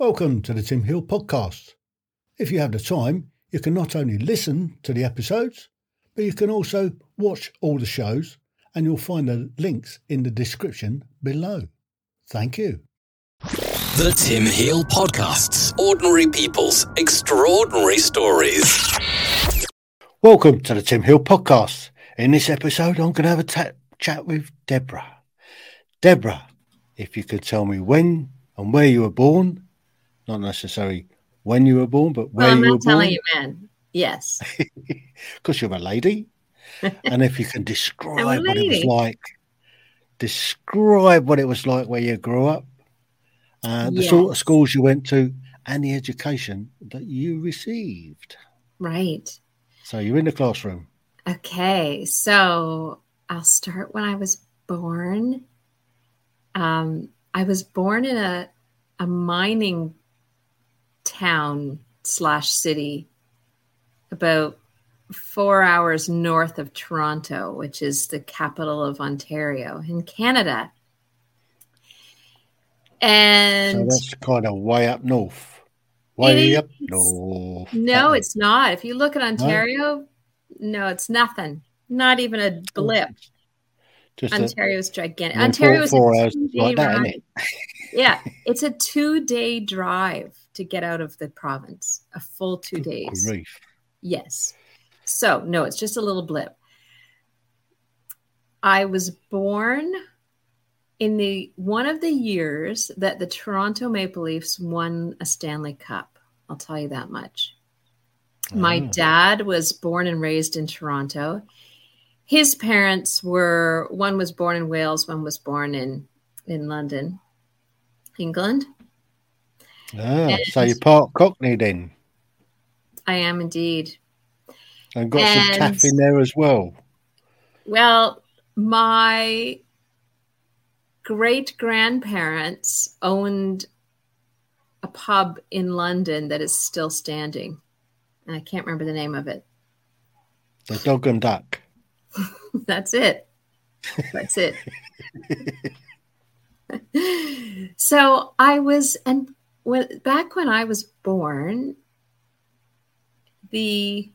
Welcome to the Tim Hill podcast. If you have the time, you can not only listen to the episodes, but you can also watch all the shows, and you'll find the links in the description below. Thank you. The Tim Hill Podcasts. Ordinary people's extraordinary stories. Welcome to the Tim Hill podcast. In this episode, I'm going to have a ta- chat with Deborah. Deborah, if you could tell me when and where you were born not necessarily when you were born, but where well, I'm you were not telling born. you when. Yes. Because you're a lady. and if you can describe what it was like, describe what it was like where you grew up, uh, the sort of schools you went to, and the education that you received. Right. So you're in the classroom. Okay. So I'll start when I was born. Um, I was born in a a mining town slash city about four hours north of Toronto, which is the capital of Ontario in Canada. And So that's kind of way up north. Way up north. No, it's not. If you look at Ontario, no, it's nothing. Not even a oh. blip. just a, Ontario's gigantic. well, Ontario four, is four a hours like that, isn't it? Yeah, it's a two-day drive to get out of the province. A full two days. Grief. Yes. So no, it's just a little blip. I was born in the one of the years that the Toronto Maple Leafs won a Stanley Cup. I'll tell you that much. My Oh. dad was born and raised in Toronto. His parents were one was born in Wales, one was born in in London, England. Ah, so you're part Cockney then, I am indeed. and got some And- taff in there as well. Well, my great grandparents owned a pub in London that is still standing. And I can't remember the name of it. The dog and duck. That's it. That's it. so I was, and when back when I was born, the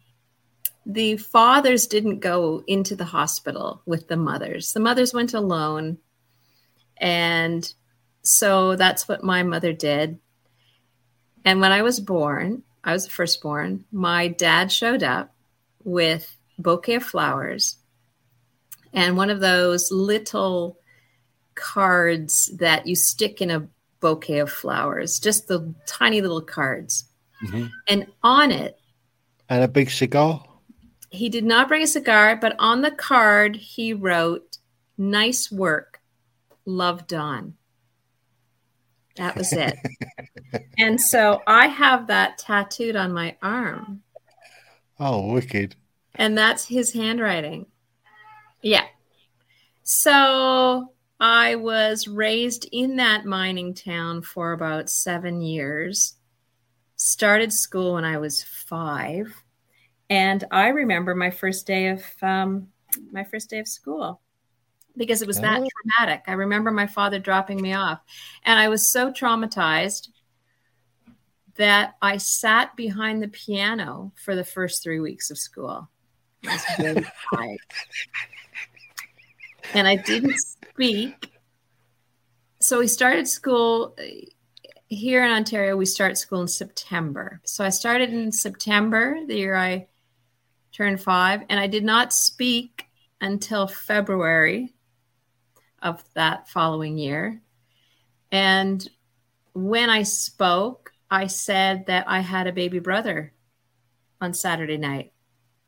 the fathers didn't go into the hospital with the mothers. The mothers went alone, and so that's what my mother did. And when I was born, I was the firstborn. My dad showed up with bouquet of flowers and one of those little cards that you stick in a bouquet of flowers, just the tiny little cards. Mhm. And on it, And a big cigar. he did not bring a cigar, but on the card, he wrote, Nice work. Love Don." That was it. and so I have that tattooed on my arm, Oh, wicked. and that's his handwriting. Yeah. So I was raised in that mining town for about seven years. Started school when I was five, and I remember my first day of um, my first day of school because it was that Oh. traumatic. I remember my father dropping me off, and I was so traumatized that I sat behind the piano for the first three weeks of school. I was very tired. And I didn't speak. So we started school uh, here in Ontario. We start school in September. So I started in September, the year I turned five, and I did not speak until February of that following year. And when I spoke, I said that I had a baby brother on Saturday night.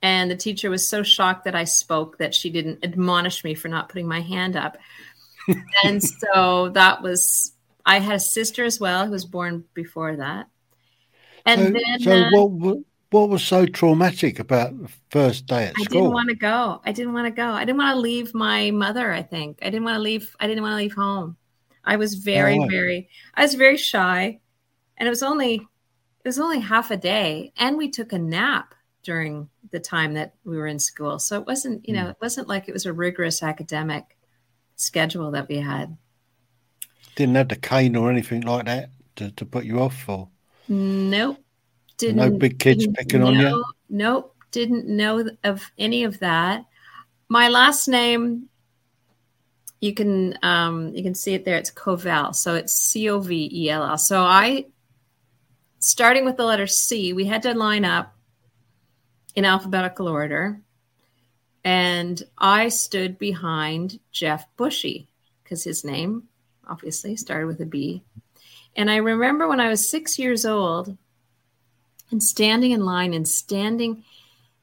And the teacher was so shocked that I spoke that she didn't admonish me for not putting my hand up. and so that was, I had a sister as well who was born before that. And so, then so uh, what, what was so traumatic about the first day at I school? I didn't want to go. I didn't want to go. I didn't want to leave my mother, I think. I didn't want to leave. I didn't want to leave home. I was very, right. very, I was very shy. And it was only, it was only half a day. And we took a nap during the time that we were in school. So it wasn't, you know, it wasn't like it was a rigorous academic schedule that we had. Didn't have the cane or anything like that. to, to put you off for? Nope. Didn't, no big kids picking on you? know- Nope. Didn't know of any of that. My last name, you can um, you can see it there. It's Covell, so it's C O V E L L. So I, starting with the letter C, we had to line up in alphabetical order, and I stood behind Jeff Bushy because his name obviously started with a B. And I remember when I was six years old and standing in line and standing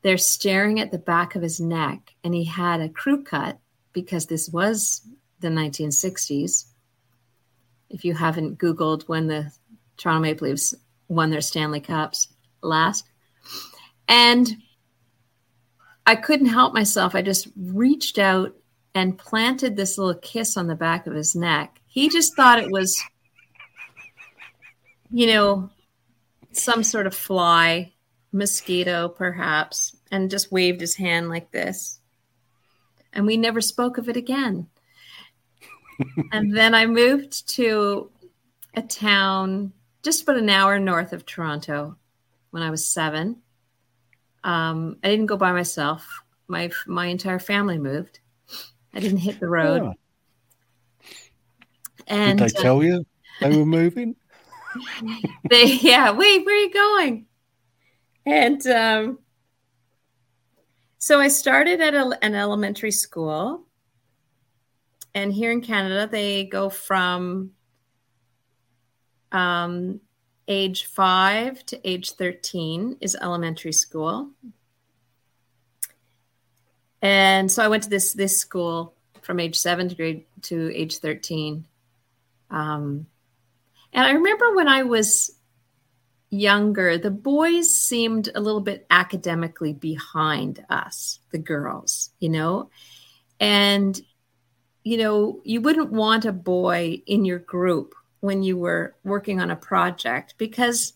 there staring at the back of his neck. And he had a crew cut because this was the 1960s. If you haven't Googled when the Toronto Maple Leafs won their Stanley Cups last. And I couldn't help myself. I just reached out and planted this little kiss on the back of his neck. He just thought it was, you know, some sort of fly, mosquito perhaps, and just waved his hand like this. And we never spoke of it again. and then I moved to a town just about an hour north of Toronto when I was seven. Um, I didn't go by myself. My my entire family moved. I didn't hit the road. Oh, And did they uh, tell you they were moving? they yeah wait where are you going and um, so i started at a, an elementary school and here in canada they go from um, age 5 to age 13 is elementary school and so i went to this this school from age 7 to grade to age 13 um, and I remember when I was younger, the boys seemed a little bit academically behind us, the girls, you know? And, you know, you wouldn't want a boy in your group when you were working on a project because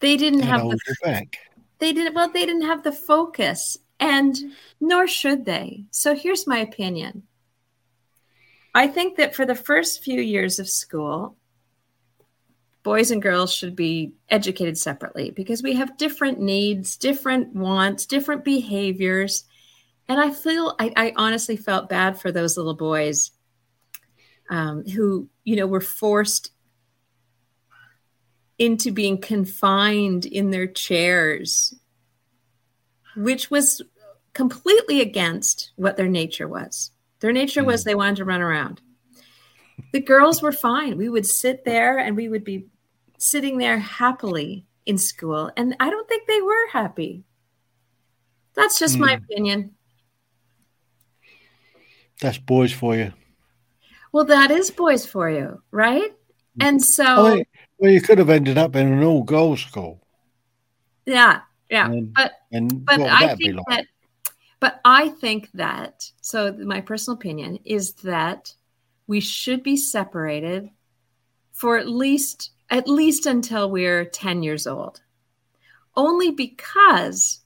they didn't They'd have the they didn't well they didn't have the focus and nor should they. So here's my opinion. I think that for the first few years of school boys and girls should be educated separately because we have different needs different wants different behaviors. And i feel i, I honestly felt bad for those little boys um, who you know were forced into being confined in their chairs, which was completely against what their nature was. Their nature was mm. they wanted to run around. The girls were fine. We would sit there and we would be sitting there happily in school. And I don't think they were happy. That's just my mm. opinion. That's boys for you. Well, that is boys for you, right? And so, wait. well, you could have ended up in an all girls school. yeah, yeah. And, But and but I think like? that but I think that so my personal opinion is that we should be separated for at least at least until we're 10 years old. Only because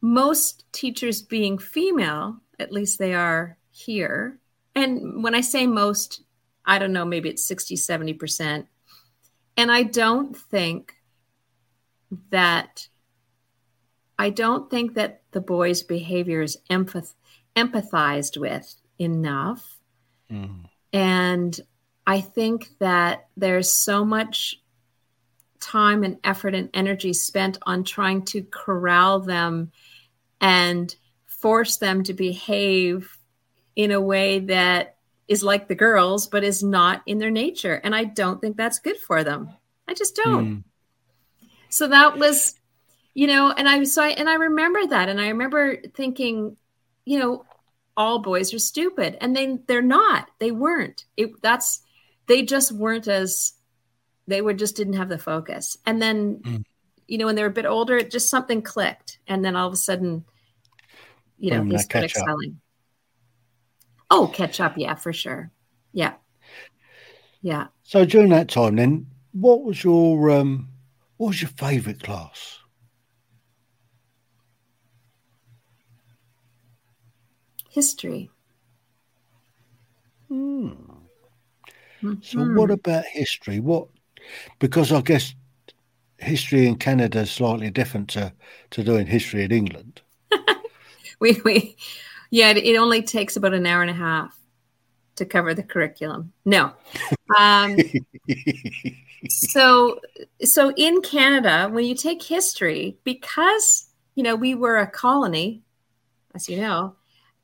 most teachers being female, at least they are here. And when I say most, I don't know, maybe it's 60, 70%. And I don't think that I don't think that the boy's behavior is empath- empathized with enough. Mm. And I think that there's so much time and effort and energy spent on trying to corral them and force them to behave in a way that is like the girls, but is not in their nature. And I don't think that's good for them. I just don't. Mm. So that was, you know, and I so I and I remember that, and I remember thinking, you know, all boys are stupid, and they they're not. They weren't. It that's they just weren't as they were just didn't have the focus. And then, Mm. you know, when they were a bit older, it just something clicked, and then all of a sudden, you know, they started up. excelling. Oh, catch up, yeah, for sure, yeah, yeah. So during that time, then, what was your um, what was your favourite class? History. Hmm. So, what about history? What because I guess history in Canada is slightly different to, to doing history in England. we we yeah it, only takes about an hour and a half to cover the curriculum. No. Um so so in canada when you take history because you know we were a colony as you know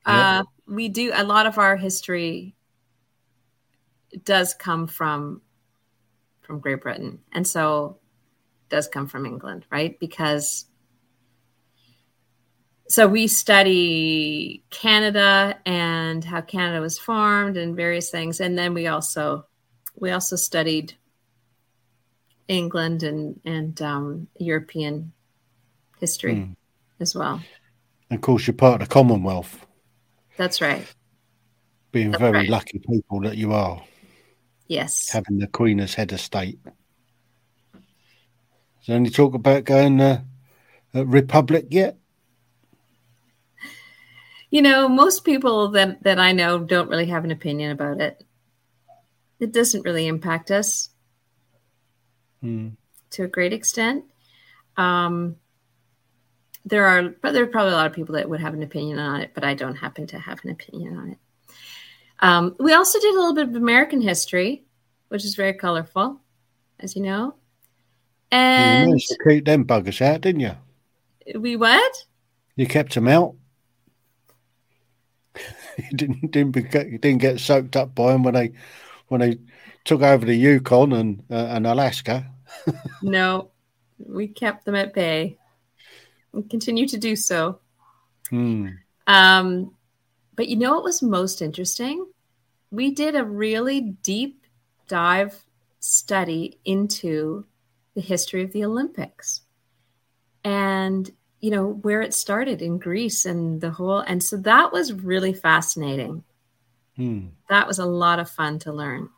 Yeah. uh we do a lot of our history does come from from great britain. And so does come from england right? Because so we study Canada and how Canada was formed and various things, and then we also we also studied England and and um, European history Hmm. as well. And of course, you're part of the Commonwealth, That's right. being That's very right. lucky people that you are, Yes. having the Queen as head of state. Is there any talk about going uh, Republic yet? You know, most people that that I know don't really have an opinion about it. It doesn't really impact us. Hmm. to a great extent. Um, there are, but there are probably a lot of people that would have an opinion on it, but I don't happen to have an opinion on it. Um, we also did a little bit of American history, which is very colorful, as you know. You And managed to keep them buggers out, didn't you? we what? You kept them out. you didn't didn't, you didn't get soaked up by them when they when they took over the Yukon and uh, and Alaska. No, we kept them at bay. We continue to do so. Hmm. Um, but you know what was most interesting? We did a really deep dive study into the history of the Olympics and, you know, where it started in Greece and the whole. And so that was really fascinating. Hmm. That was a lot of fun to learn.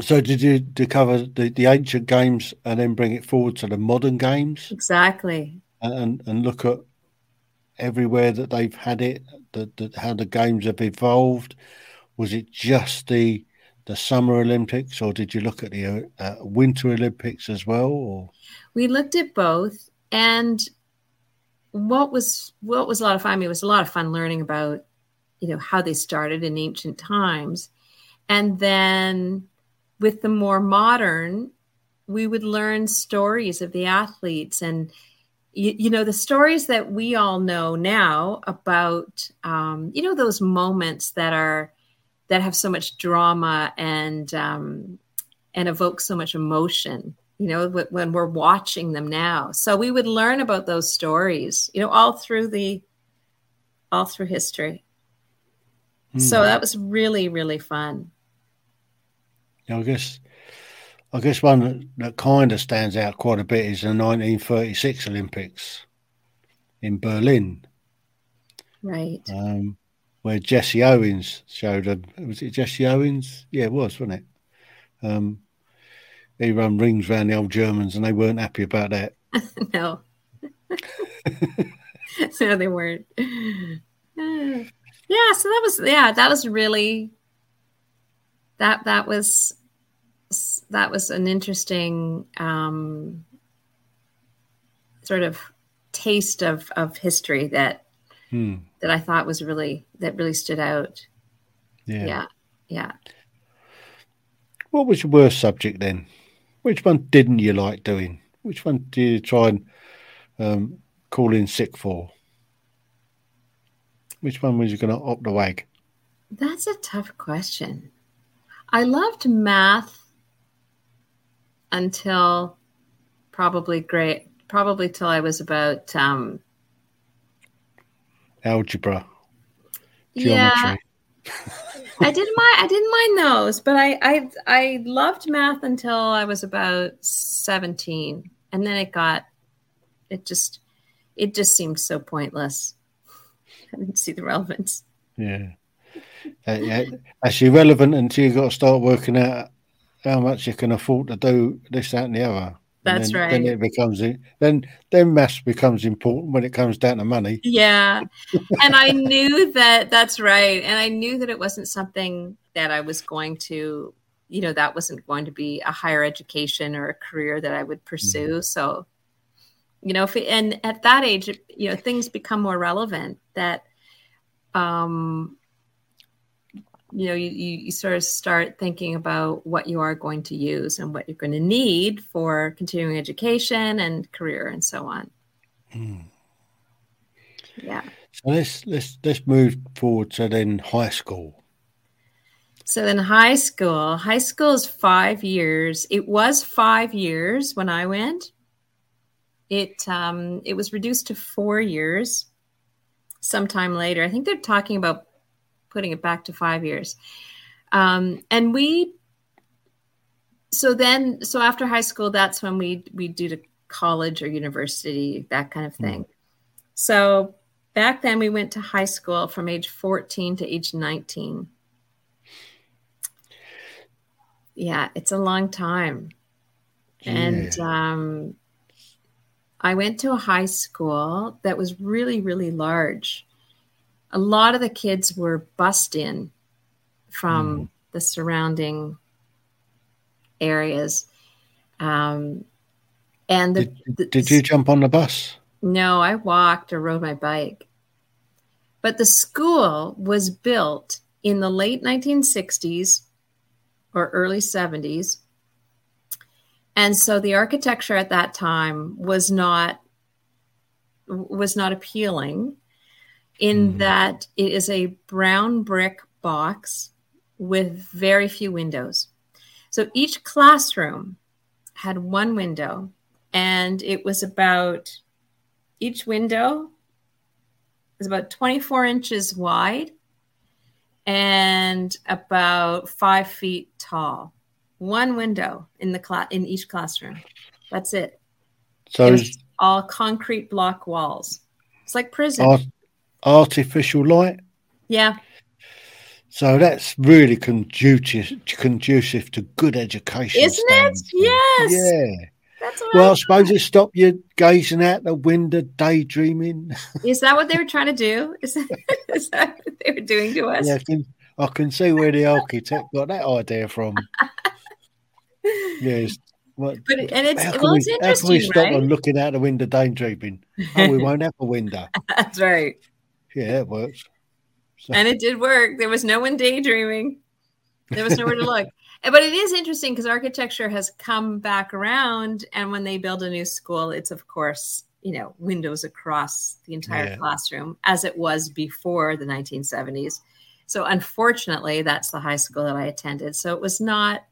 So did you to cover the, the ancient games and then bring it forward to the modern games Exactly. and and look at everywhere that they've had it, that, the, how the games have evolved? Was it just the the summer Olympics, or did you look at the uh, uh, winter Olympics as well? Or we looked at both and what was what was a lot of fun I mean, it was a lot of fun learning about you know how they started in ancient times and then with the more modern we would learn stories of the athletes and you, you know the stories that we all know now about um, you know those moments that are that have so much drama and um, and evoke so much emotion you know when we're watching them now. So we would learn about those stories you know all through the all through history. So Hmm. that was really really fun. Yeah, I guess I guess one that, that kind of stands out quite a bit is the 1936 Olympics in Berlin, right. Um, where Jesse Owens showed them. Was it Jesse Owens? Yeah, it was, wasn't it? Um, he run rings around the old Germans, and they weren't happy about that. no no they weren't yeah so that was yeah that was really that that was that was an interesting um sort of taste of of history that Hmm. that i thought was really that really stood out Yeah. yeah yeah What was your worst subject then? Which one didn't you like doing? Which one did you try and um, call in sick for? Which one was you going to opt the wag? That's a tough question. I loved math until probably great, probably till I was about um, Algebra, yeah. geometry. I didn't mind. I didn't mind those, but I, I I loved math until I was about seventeen, and then it got it just it just seemed so pointless. I didn't see the relevance. Yeah. Uh, yeah. That's irrelevant until you've got to start working out how much you can afford to do this, that, and the other. That's then, Then it becomes then then maths becomes important when it comes down to money. Yeah. and I knew that that's right. And I knew that it wasn't something that I was going to, you know, that wasn't going to be a higher education or a career that I would pursue. Mm. So, you know, if it, and at that age, you know, things become more relevant that, um, you know, you, you sort of start thinking about what you are going to use and what you're going to need for continuing education and career and so on. Mm. Yeah. So let's let's let's move forward to then high school. So then high school, high school is five years. It was five years when I went. It um, it was reduced to four years sometime later. I think they're talking about putting it back to five years. Um, and we so then so after high school, that's when we we do to college or university, that kind of thing. Mm. So back then we went to high school from age 14 to age 19 yeah it's a long time yeah. and um, i went to a high school that was really really large a lot of the kids were bussed in from mm. the surrounding areas um, and the, did, the, did you jump on the bus no, I walked or rode my bike. But the school was built in the late 1960s or early 70s. And so the architecture at that time was not was not appealing in mm. that it is a brown brick box with very few windows. So each classroom had one window and it was about each window is about 24 inches wide and about five feet tall. One window in the class in each classroom. That's it. So it all concrete block walls. It's like prison. Art- artificial light. Yeah. So that's really conducive conducive to good education. Isn't standards. it? Yes. Yeah well, I, I suppose it stopped you gazing out the window, daydreaming. Is that what they were trying to do? Is that, is that what they were doing to us? Yeah, I can, I can see where the architect got that idea from. yes. What, but and it's well, we, it's interesting. How can we stop right? looking out the window, daydreaming? Oh, we won't have a window. That's right. Yeah, it works. So. And it did work. There was no one daydreaming. There was nowhere to look. But it is interesting because architecture has come back around, and when they build a new school, it's of course you know windows across the entire yeah. classroom as it was before the 1970s. So unfortunately, that's the high school that I attended. So it was not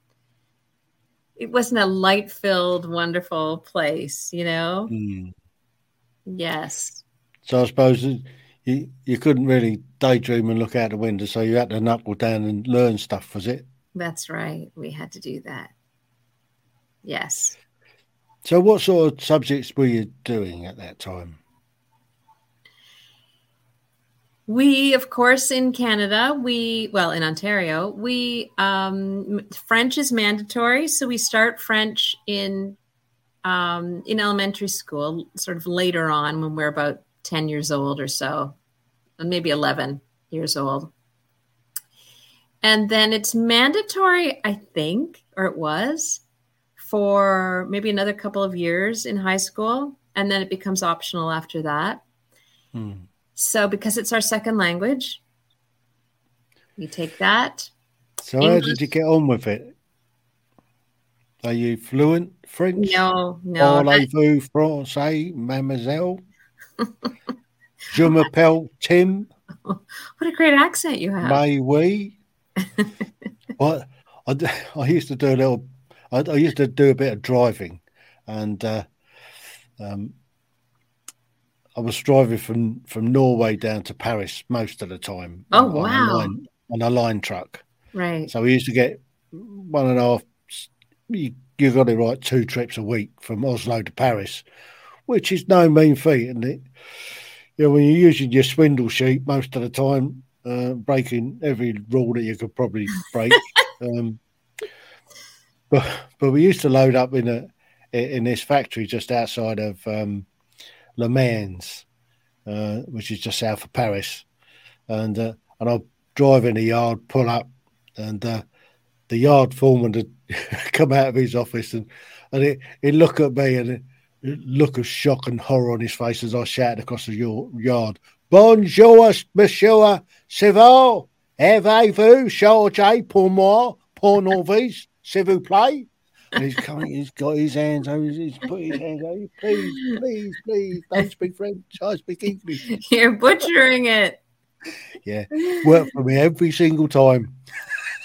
it wasn't a light filled, wonderful place, you know? Mm. Yes. So I suppose you, you couldn't really daydream and look out the window, so you had to knuckle down and learn stuff, was it? That's right. We had to do that. Yes. So, what sort of subjects were you doing at that time? We, of course, in Canada, we, well, in Ontario, we, um, French is mandatory. So we start French in, um, in elementary school, sort of later on when we're about 10 years old or so, and maybe 11 years old. And then it's mandatory, I think, or it was for maybe another couple of years in high school. And then it becomes optional after that. Hmm. So, because it's our second language, we take that. So, English. how did you get on with it? Are you fluent French? No, no. Parlez-vous français, mademoiselle? Je m'appelle Tim. What a great accent you have. May we? well, I, I used to do a little. I, I used to do a bit of driving, and uh, um, I was driving from from Norway down to Paris most of the time. Oh on, wow! A line, on a line truck, right? So we used to get one and a half. You, you got it right, two trips a week from Oslo to Paris, which is no mean feat, and it. You know, when you're using your swindle sheet most of the time, uh, breaking every rule that you could probably break. um, but but we used to load up in a in this factory just outside of um, Le Mans, uh, which is just south of Paris, and uh, and I'll drive in the yard, pull up, and uh, the yard foreman had come out of his office and and he, he'd look at me and look of shock and horror on his face as I shouted across the yard, Bonjour, monsieur, c'est vous? Avez-vous changé pour moi, pour novice, s'il vous plaît? And he's coming, he's got his hands over, he's put his hands over, please, please, please, don't speak French, I speak English. You're butchering it. Yeah, work for me every single time.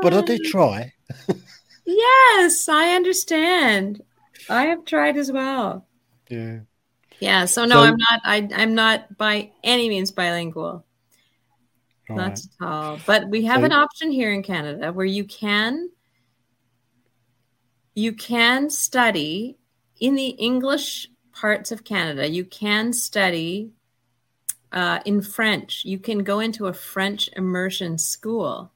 but I did try. yes, I understand. I have tried as well. Yeah. Yeah. So no, so, I'm not. I, I'm not by any means bilingual. Not right. at all. But we have so, an option here in Canada where you can you can study in the English parts of Canada. You can study uh, in French. You can go into a French immersion school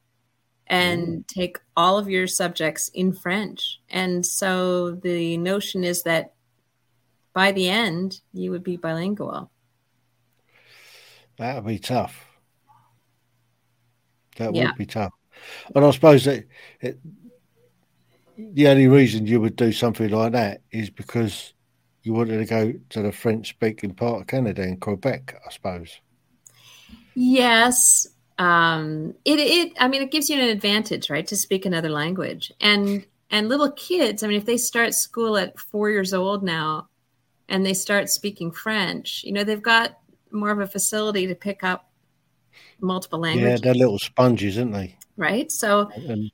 and mm. take all of your subjects in French. And so the notion is that by the end, you would be bilingual. That would be tough. That yeah. would be tough. And I suppose that it, the only reason you would do something like that is because you wanted to go to the French speaking part of Canada in Quebec, I suppose. Yes. Um, it, it, I mean, it gives you an advantage, right, to speak another language. And, and little kids, I mean, if they start school at four years old now and they start speaking French, you know, they've got more of a facility to pick up multiple languages. Yeah, they're little sponges, aren't they? Right. So, and,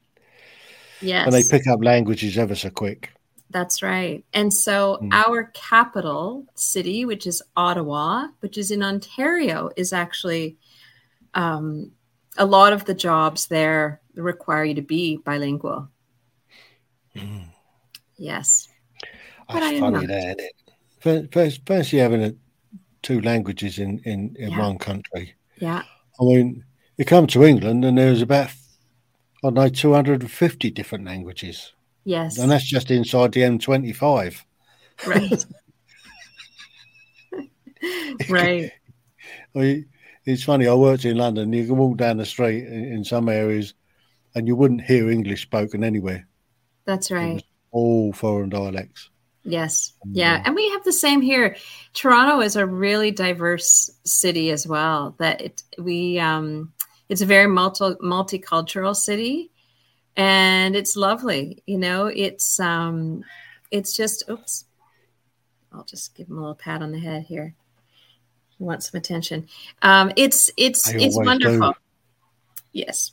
yes. And they pick up languages ever so quick. That's right. And so mm. our capital city, which is Ottawa, which is in Ontario, is actually um, a lot of the jobs there require you to be bilingual. Mm. Yes. That's funny there, isn't it? First, first, you're having a, two languages in, in, in yeah. one country. Yeah. I mean, you come to England and there's about, I don't know, 250 different languages. Yes. And that's just inside the M25. Right. right. It's funny. I worked in London. You can walk down the street in, some areas, and you wouldn't hear English spoken anywhere. That's right. All foreign dialects. Yes. Yeah. And we have the same here. Toronto is a really diverse city as well. That it we um it's a very multi multicultural city and it's lovely. You know, it's um, it's just oops. I'll just give him a little pat on the head here. He wants some attention. Um, it's it's it's wonderful. Do. Yes.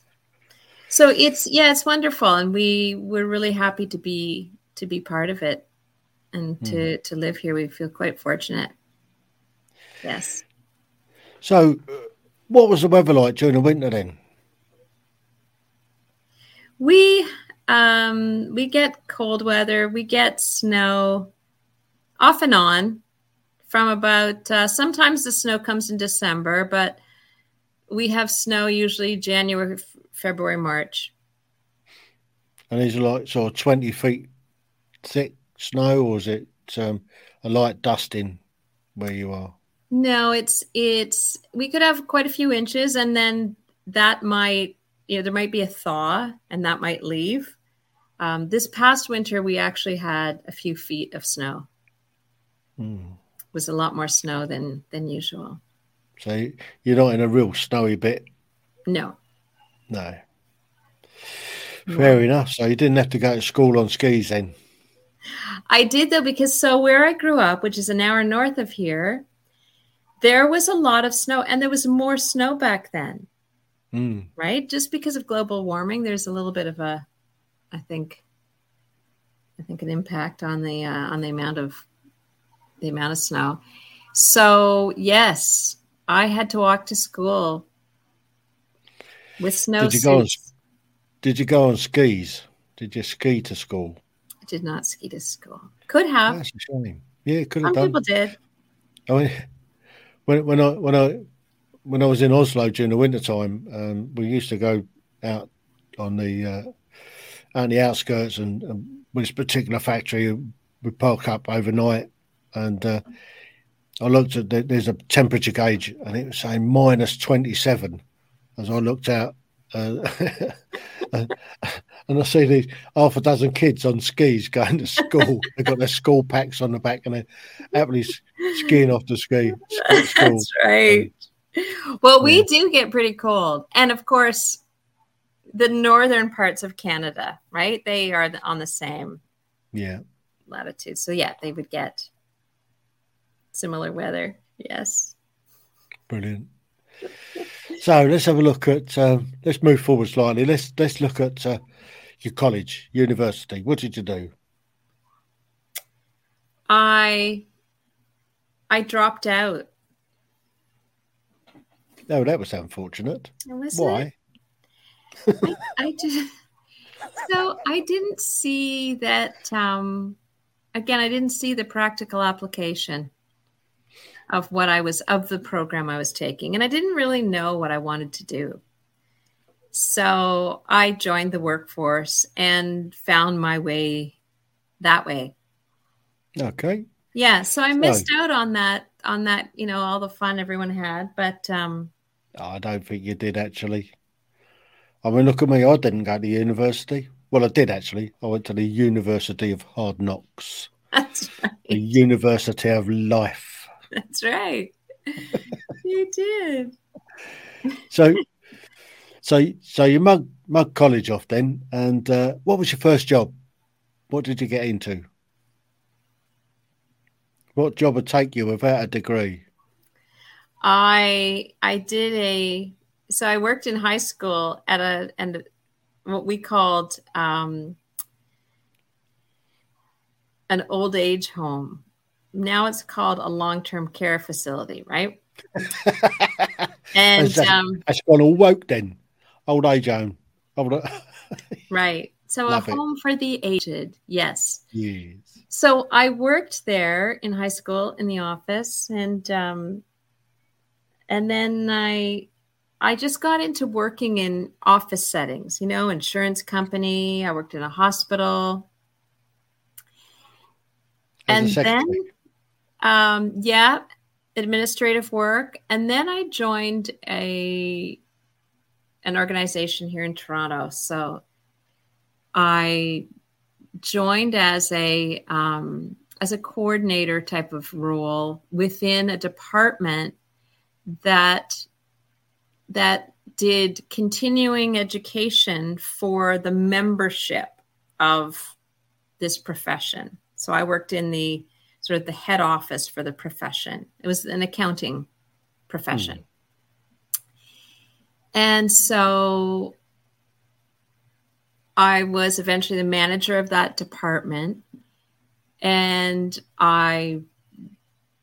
So it's yeah, it's wonderful, and we we're really happy to be to be part of it, and mm. to to live here. We feel quite fortunate. Yes. So, uh, what was the weather like during the winter then? We um we get cold weather, we get snow off and on from about uh, sometimes the snow comes in December, but we have snow usually January, February, March. And is it like sort of twenty feet thick snow, or is it um, a light dusting where you are? No, it's it's we could have quite a few inches, and then that might you know, there might be a thaw and that might leave. Um, this past winter, we actually had a few feet of snow. Mm. Was a lot more snow than than usual. So you're not in a real snowy bit. No. No. Fair enough. So you didn't have to go to school on skis then. I did though, because so where I grew up, which is an hour north of here, there was a lot of snow, and there was more snow back then mm. right? Just because of global warming, there's a little bit of a, I think, I think an impact on the uh, on the amount of the amount of snow. So yes, I had to walk to school with snow. Did you go on? Did you go on skis? Did you ski to school? I did not ski to school. Could have. That's a shame. Yeah, could have Some done. people did. I mean, when when I when I when I was in Oslo during the winter time, um, we used to go out on the uh, on the outskirts and, and with this particular factory, we park up overnight, and uh, I looked at the, there's a temperature gauge and it was saying minus 27 as I looked out. Uh, and, and I see these half a dozen kids on skis going to school. They've got their school packs on the back and they're happily skiing off the ski. School. That's right. Well, we yeah. do get pretty cold. And of course, the northern parts of Canada, right? They are on the same yeah latitude. So yeah, they would get similar weather. Yes. Brilliant. So let's have a look at. Uh, let's move forward slightly. Let's let's look at uh, your college, university. What did you do? I I dropped out. Oh, that was unfortunate. Was Why? I, I did. So I didn't see that. Um, again, I didn't see the practical application of what I was of the program I was taking, and I didn't really know what I wanted to do. So I joined the workforce and found my way that way. Okay. Yeah, so I missed so, out on that on that, you know, all the fun everyone had, but um I don't think you did actually. I mean, look at me. I didn't go to university. Well, I did actually. I went to the University of Hard Knocks. That's right. The University of Life. That's right. you did. So, so, so you mug mug college off then, and uh, what was your first job? What did you get into? What job would take you without a degree? I I did a so I worked in high school at a and what we called um, an old age home. Now it's called a long term care facility, right? and that's, um, that's gone all woke then. Old age home. right. So Love a home for the aged. Yes. Yes. So I worked there in high school in the office, and um, and then I I just got into working in office settings, you know, insurance company. I worked in a hospital. As and then, um, yeah, administrative work. And then I joined a an organization here in Toronto. So I joined as a um, as a coordinator type of role within a department that that did continuing education for the membership of this profession. So I worked in the sort of the head office for the profession. It was an accounting profession. Mm. And so I was eventually the manager of that department. And I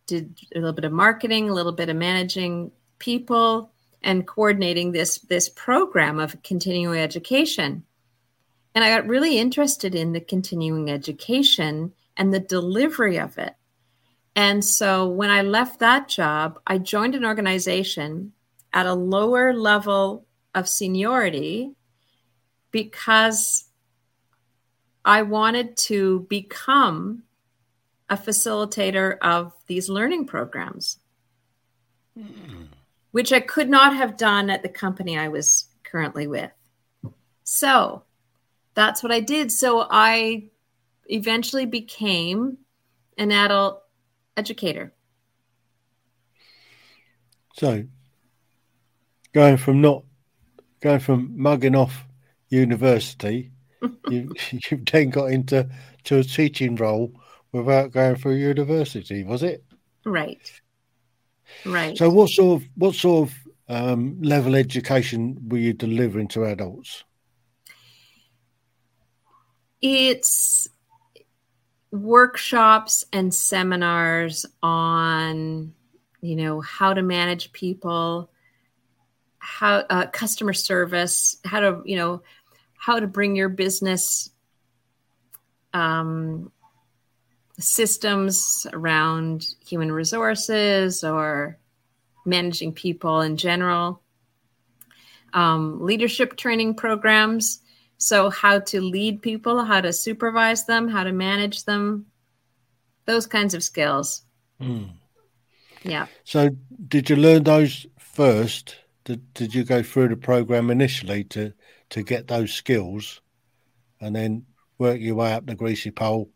did a little bit of marketing, a little bit of managing people, and coordinating this this program of continuing education. And I got really interested in the continuing education and the delivery of it. And so when I left that job, I joined an organization at a lower level of seniority because I wanted to become a facilitator of these learning programs. Mm which I could not have done at the company I was currently with. So that's what I did. So I eventually became an adult educator. So going from not going from mugging off university, you, you've then got into to a teaching role without going through university, was it? Right. Right. So, what sort of what sort of um, level education were you delivering to adults? It's workshops and seminars on, you know, how to manage people, how uh, customer service, how to, you know, how to bring your business um, systems around human resources or managing people in general. Um, leadership training programs. So, how to lead people, how to supervise them, how to manage them, those kinds of skills. Mm. Yeah. So, did you learn those first? Did, did you go through the program initially to to get those skills, and then work your way up the greasy pole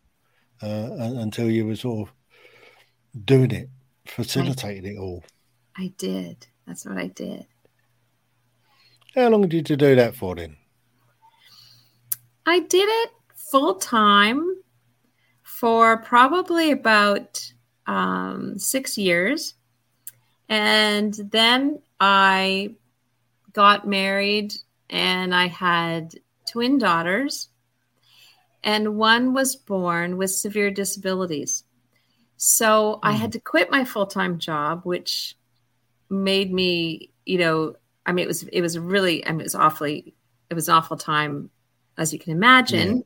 uh, until you were sort of doing it, facilitating I, it all? I did. That's what I did. How long did you do that for then? I did it full time for probably about um, six years. And then I got married and I had twin daughters, and one was born with severe disabilities. So mm. I had to quit my full time job, which made me, you know, I mean, it was it was really, I mean, it was awfully, it was an awful time, as you can imagine.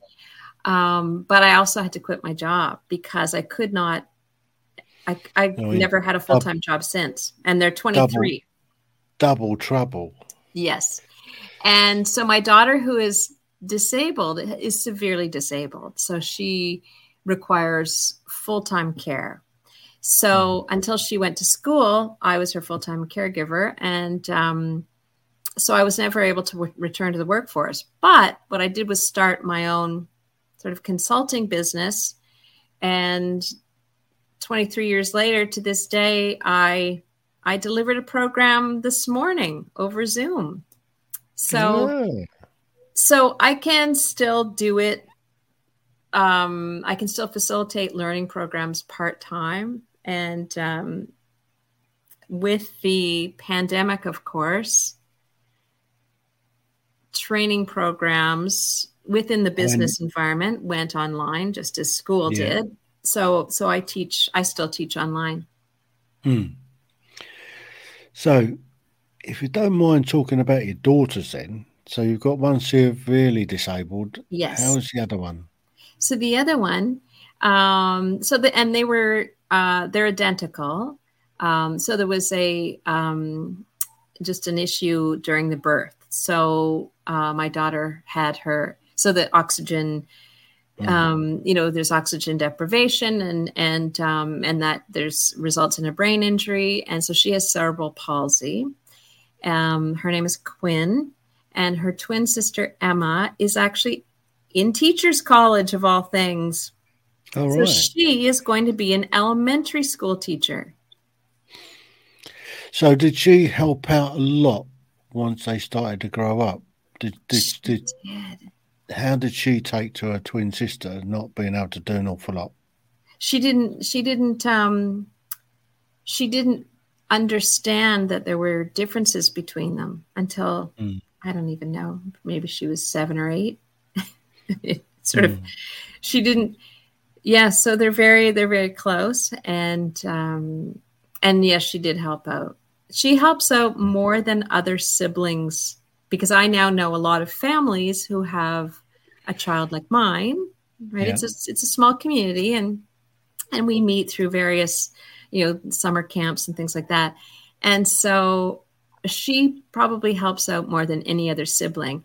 Yeah. Um, but I also had to quit my job because I could not I, I've oh, never had a full time job since, and they're 23. Double, double trouble. Yes. And so my daughter, who is disabled, is severely disabled. So she requires full time care. So mm. until she went to school, I was her full time caregiver. And um, so I was never able to w- return to the workforce. But what I did was start my own sort of consulting business. And 23 years later to this day i i delivered a program this morning over zoom so yeah. so i can still do it um, i can still facilitate learning programs part-time and um, with the pandemic of course training programs within the business and, environment went online just as school yeah. did so so I teach. I still teach online. Hmm. So, if you don't mind talking about your daughters, then so you've got one severely disabled. Yes. How's the other one? So the other one, um, so the and they were uh, they're identical. Um, so there was a um, just an issue during the birth. So uh, my daughter had her so the oxygen Mm-hmm. Um, you know, there's oxygen deprivation, and and um, and that there's results in a brain injury, and so she has cerebral palsy. Um, her name is Quinn, and her twin sister Emma is actually in teachers college of all things. All so right. she is going to be an elementary school teacher. So did she help out a lot once they started to grow up? Did did, did, how did she take to her twin sister not being able to do an awful lot? She didn't. She didn't. Um, she didn't understand that there were differences between them until mm. I don't even know. Maybe she was seven or eight. sort mm. of. She didn't. Yeah. So they're very. They're very close, and um, and yes, she did help out. She helps out more than other siblings because I now know a lot of families who have a child like mine, right? Yeah. It's a it's a small community, and and we meet through various, you know, summer camps and things like that. And so she probably helps out more than any other sibling.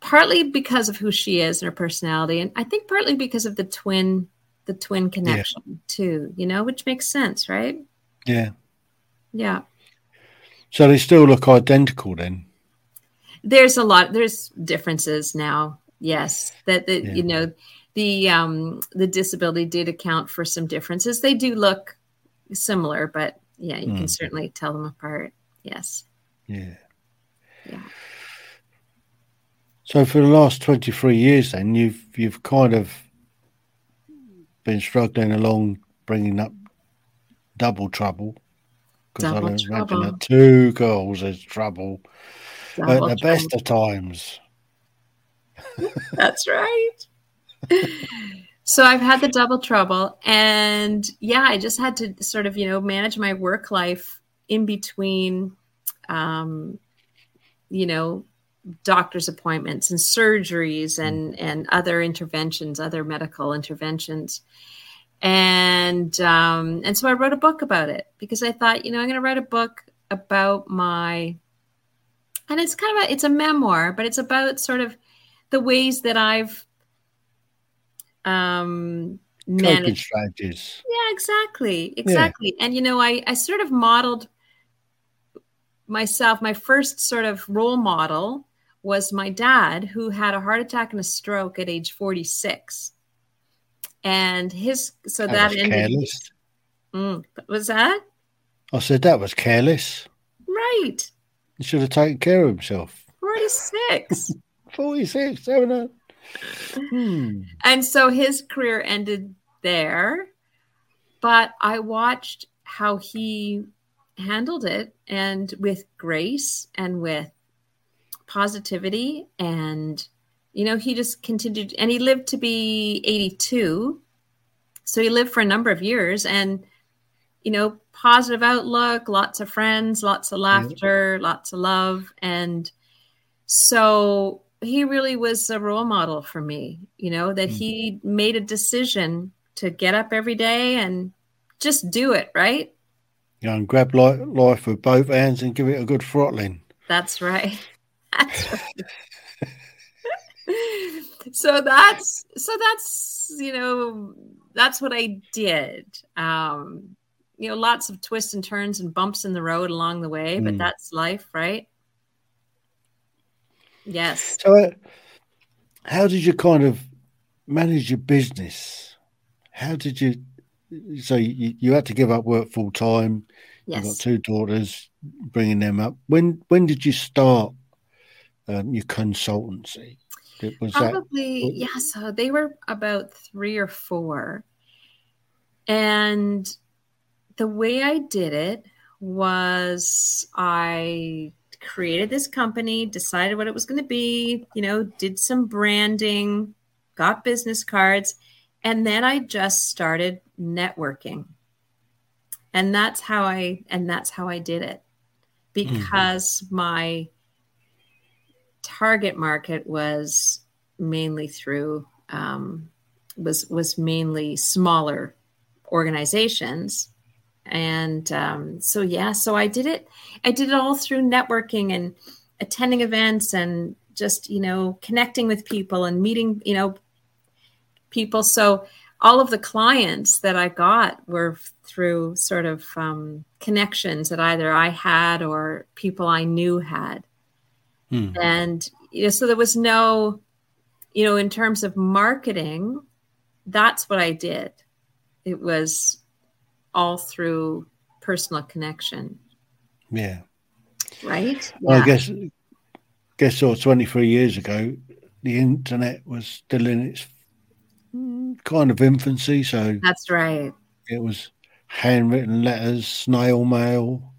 Partly because of who she is and her personality, and I think partly because of the twin the twin connection yeah. too, you know, which makes sense, right? Yeah. Yeah. So they still look identical then? There's a lot there's differences now. Yes that, that yeah. you know the um the disability did account for some differences. They do look similar but yeah you mm. can certainly tell them apart. Yes. Yeah. Yeah. So for the last 23 years then you've you've kind of been struggling along bringing up double trouble? Because I don't imagine that two girls is trouble at the best of times. That's right. so I've had the double trouble. And yeah, I just had to sort of, you know, manage my work life in between, um, you know, doctor's appointments and surgeries and, and other interventions, other medical interventions. And um, and so I wrote a book about it because I thought, you know, I'm going to write a book about my and it's kind of a it's a memoir but it's about sort of the ways that i've um coping manage strategies. Yeah, exactly. Exactly. And you know, I I sort of modeled myself my first sort of role model was my dad who had a heart attack and a stroke at age 46. And his so That, that, was ended careless. Mm, was that? I said that was careless. Right. He should have taken care of himself. 46. 46, seven. Hmm. and so his career ended there. But I watched how he handled it and with grace and with positivity. And, you know, he just continued and he lived to be 82. So he lived for a number of years and, you know, positive outlook, lots of friends, lots of laughter, lots of love. And so he really was a role model for me, you know, that he made a decision to get up every day and just do it, right? You know, and grab li- life with both hands and give it a good throttling. That's right. That's right. so that's so that's you know that's what I did. Um, you know, lots of twists and turns and bumps in the road along the way, but Mm. that's life, right? Yes. So, uh, how did you kind of manage your business? How did you? So you, you had to give up work full time. You've got two daughters, bringing them up. When when did you start um, your consultancy? Was that Probably, yeah. So they were about three or four. And the way I did it was I created this company, decided what it was going to be, you know, did some branding, got business cards, and then I just started networking. And that's how I and that's how I did it. Because my target market was mainly through um, was was mainly smaller organizations and um, so yeah so i did it. I did it all through networking and attending events and just you know connecting with people and meeting you know people. So all of the clients that i got were through sort of um, connections that either i had or people i knew had. Hmm. and you know so there was no you know in terms of marketing that's what i did. It was all through personal connection yeah? right Well, I guess guess so. Twenty three years ago, the internet was still in its mm, kind of infancy. So that's right it was handwritten letters, snail mail.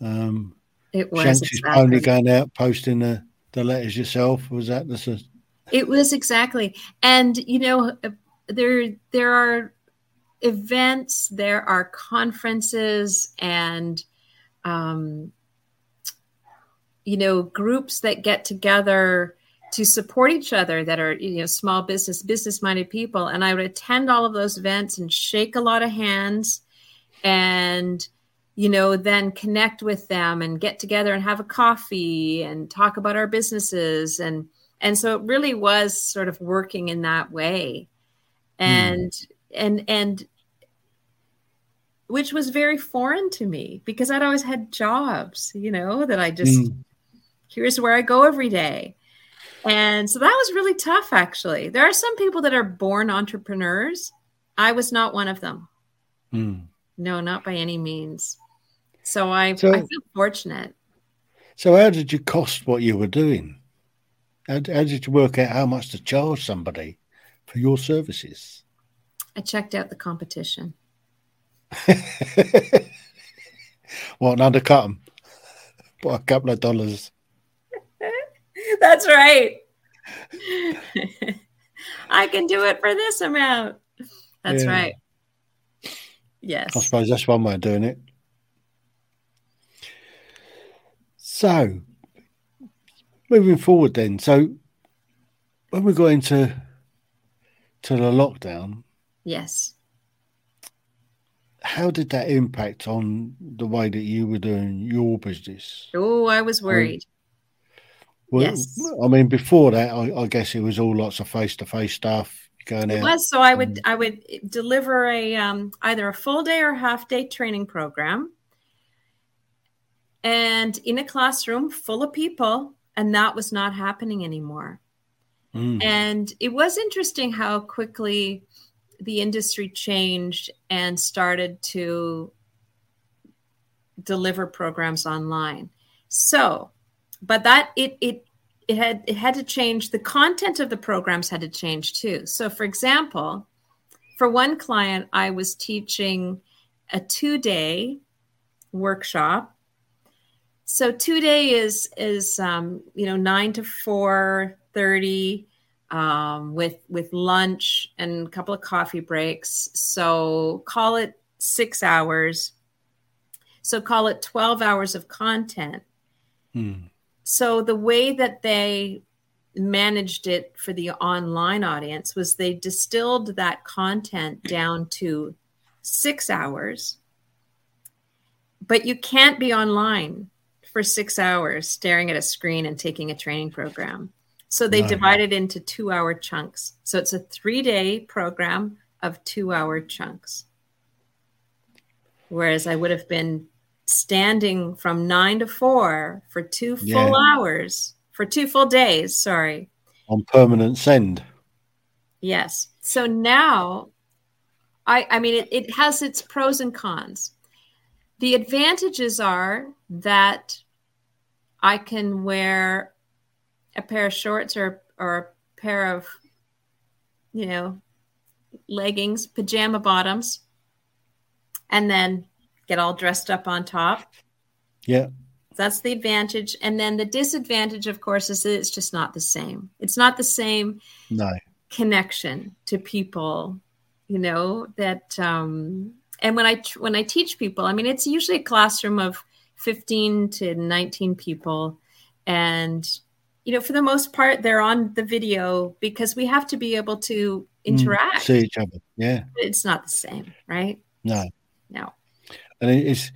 Um, it was exactly. going out posting the, the letters yourself. Was that the it was exactly and you know uh, there there are events there are conferences and um, you know groups that get together to support each other that are you know small business business minded people. And i would attend all of those events and shake a lot of hands and you know then connect with them and get together and have a coffee and talk about our businesses. And and so it really was sort of working in that way. And and and which was very foreign to me because i'd always had jobs you know that i just Mm. here's where i go every day and so that was really tough actually there are some people that are born entrepreneurs i was not one of them Mm. no not by any means so i, So- I feel fortunate So how did you cost what you were doing? How, how did you work out how much to charge somebody for your services? I checked out the competition well, and undercut them by a couple of dollars? That's right. I can do it for this amount. That's Yeah. right. Yes. I suppose that's one way of doing it. So, moving forward, then. So, when we got into to the lockdown, Yes. how did that impact on the way that you were doing your business? Oh, I was worried. Well, Yes. I mean, before that, I, I guess it was all lots of face to face stuff. Going It out. was so I would I would deliver a um, either a full day or half day training program, and in a classroom full of people, and that was not happening anymore. Mm. And it was interesting how quickly the industry changed and started to deliver programs online. So, but that it it it had it had to change the content of the programs had to change too. So for example, for one client I was teaching a 2-day workshop. So 2-day is is um, you know 9 to 4:30 um, with with lunch and a couple of coffee breaks. So call it 6 hours. So call it 12 hours of content Mm. so the way that they managed it for the online audience was they distilled that content down to six hours but you can't be online for six hours staring at a screen and taking a training program so they No. it into two hour chunks so it's a three day program of two hour chunks whereas i would have been standing from nine to four for two full Yeah. hours for two full days sorry On permanent send. yes so now i i mean it, it has its pros and cons the advantages are that i can wear a pair of shorts or or a pair of you know leggings pajama bottoms and then get all dressed up on top Yeah. that's the advantage. And then the disadvantage, of course, is that it's just not the same. It's not the same No. connection to people, you know, that um and when I when I teach people, I mean it's usually a classroom of 15 to 19 people and you know, for the most part they're on the video because we have to be able to Mm. interact. See each other. Yeah. It's not the same, right? No. No. And it's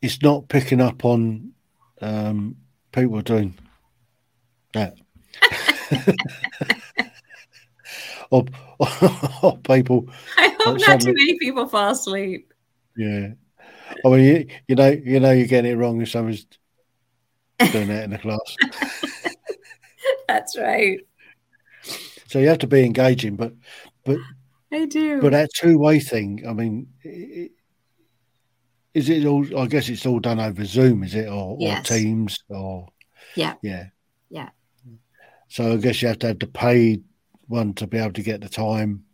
it's not picking up on um, people doing that. or, or people I hope not too many people fall asleep. Yeah. I mean, you, you know, you know, you're getting it wrong if someone's doing that in the class. That's right. So you have to be engaging, but but I do. but that two way thing. I mean, is it all? I guess it's all done over Zoom, is it, or, Yes. or Teams, or Yeah. yeah, Yeah. So I guess you have to have the paid one to be able to get the time,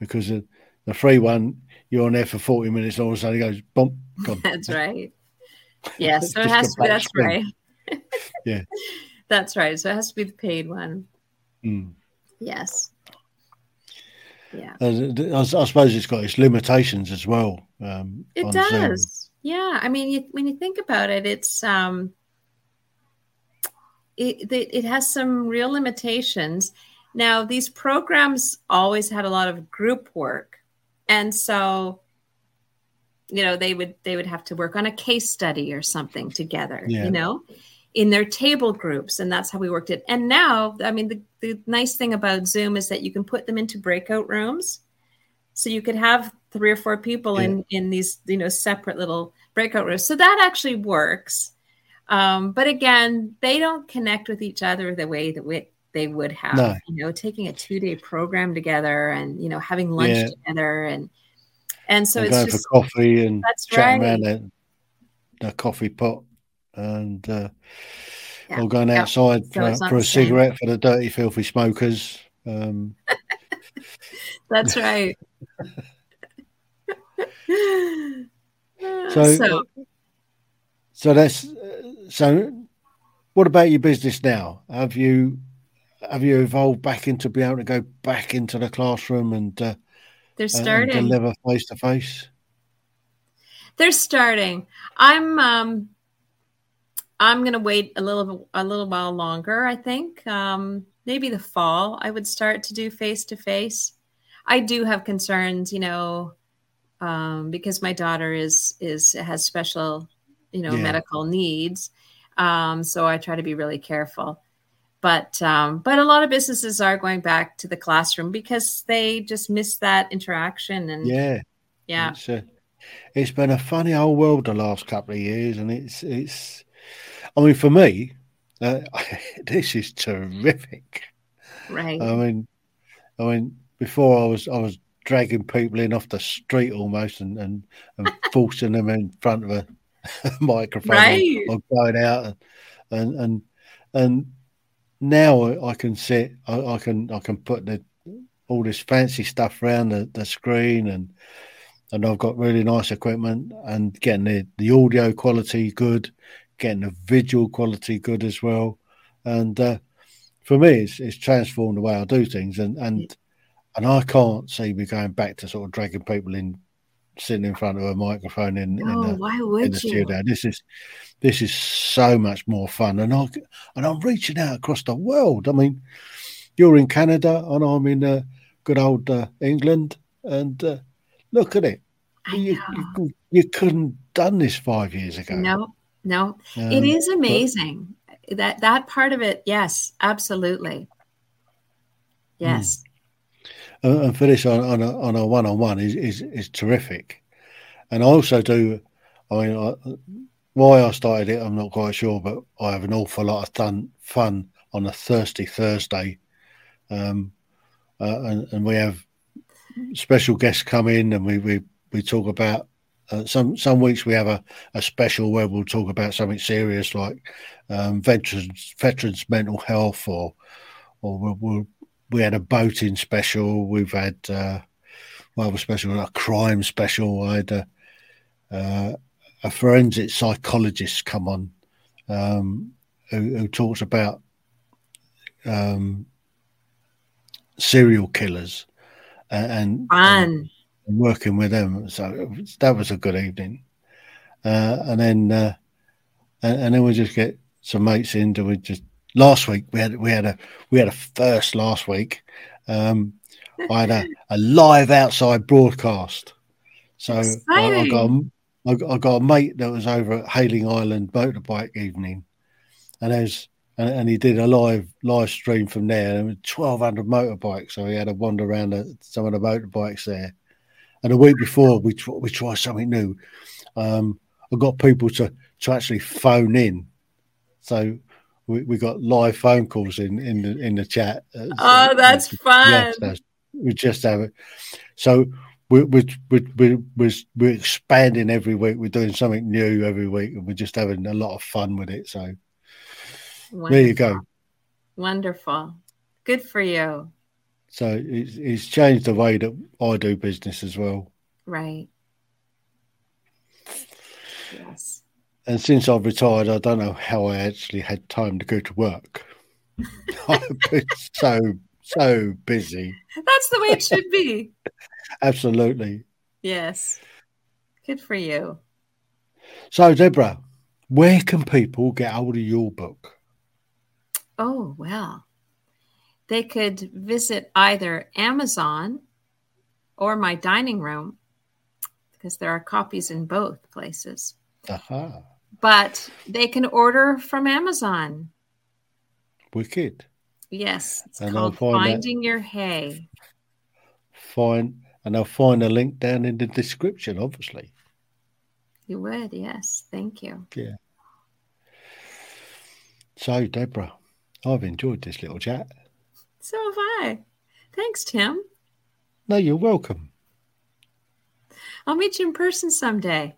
because the, the free one you're on there for forty minutes, and all of a sudden it goes bump. Gone. That's right. Yeah, so it has to be. That's right. Yeah. That's right. So it has to be the paid one. Mm. Yes. Yeah. I, I suppose it's got its limitations as well. Um, It on Zoom. does. Yeah. I mean, you, when you think about it, it's um, it, it it has some real limitations. Now, these programs always had a lot of group work, and so you know they would they would have to work on a case study or something together. Yeah. You know, in their table groups, and that's how we worked it. And now, I mean, the the nice thing about Zoom is that you can put them into breakout rooms. So you could have three or four people in in these you know separate little breakout rooms. So that actually works. Um, but again, they don't connect with each other the way that we, they would have. No. You know, taking a two day program together and you know having lunch Yeah. together and and so and it's going just for coffee and that's chatting right. around the, the coffee pot and uh, Yeah. or going outside for, for a cigarette for the dirty, filthy smokers. Um, That's right. So- so so that's so. What about your business now? Have you have you evolved back into be able to go back into the classroom and, uh, they're and starting. deliver face to face? They're starting. I'm um I'm gonna wait a little a little while longer, I think. Um maybe the fall I would start to do face to face. I do have concerns, you know, um, because my daughter is is has special, you know, Yeah. medical needs. Um, so I try to be really careful. but um, but a lot of businesses are going back to the classroom because they just miss that interaction and Yeah, yeah it's, uh, it's been a funny old world the last couple of years, and it's it's. I mean, for me, uh, this is terrific. right I mean, I mean, before I was I was dragging people in off the street almost and and, and forcing them in front of a, microphone or- Right. or, going out and and and, and now I, I can sit I, I can I can put the all this fancy stuff around the, the screen and and I've got really nice equipment and getting the, the audio quality good, getting the visual quality good as well. And uh, for me, it's, it's transformed the way I do things, and and and I can't see me going back to sort of dragging people in, sitting in front of a microphone in, no in, the, why in would the you studio. This is this is so much more fun, and I and I'm reaching out across the world. I mean, you're in Canada, and I'm in uh, good old uh, England, and uh, look at it. You, you you couldn't done this five years ago. no no Um, it is amazing that that part of it yes absolutely yes and, and for this on, on a on a one on one is, is is terrific. And I also do. I mean, I, why I started it, I'm not quite sure, but I have an awful lot of fun fun on a thirsty Thursday, um, uh, and, and we have special guests come in, and we we we talk about. Uh, some some weeks we have a, a special where we'll talk about something serious like um, veterans veterans mental health or or we'll, we'll we had a boating special. We've had uh, well, a special, a crime special. I had a, uh, a forensic psychologist come on um, who, who talks about um, serial killers and, and working with them. So was- that was a good evening. Uh, and then uh, and, and then we just get some mates in. Do we just last week we had we had a we had a first last week. Um, I had a, a live outside broadcast. So I, I got a, I got I got a mate that was over at Hayling Island motorbike evening, and there's and, and he did a live live stream from there. There were twelve hundred motorbikes, so he had to wander around the, some of the motorbikes there. And a week before, we tr- we tried something new. Um, I got people to to actually phone in, so we, we got live phone calls in in the in the chat. Uh, oh that's fun Yes, that's, we just have it. So we we we we we're, we're expanding every week. We're doing something new every week, and we're just having a lot of fun with it. So there you go. wonderful good for you So it's, it's changed the way that I do business as well. right yes And since I've retired, I don't know how I actually had time to go to work. I've been so so busy. that's the way it should be Absolutely. yes good for you So Deborah, where can people get hold of your book? Oh, well. They could visit either Amazon or my dining room because there are copies in both places. Aha, But they can order from Amazon. wicked. Yes, it's And called find that- Finding Your Hay. Find and I'll find a link down in the description, obviously. You would, yes. Thank you. Yeah. So, Deborah, I've enjoyed this little chat. So have I. Thanks, Tim. No, you're welcome. I'll meet you in person someday.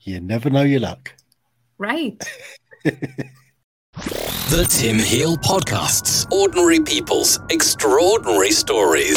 You never know your luck. Right. The Tim Hill Podcasts. Ordinary people's extraordinary stories.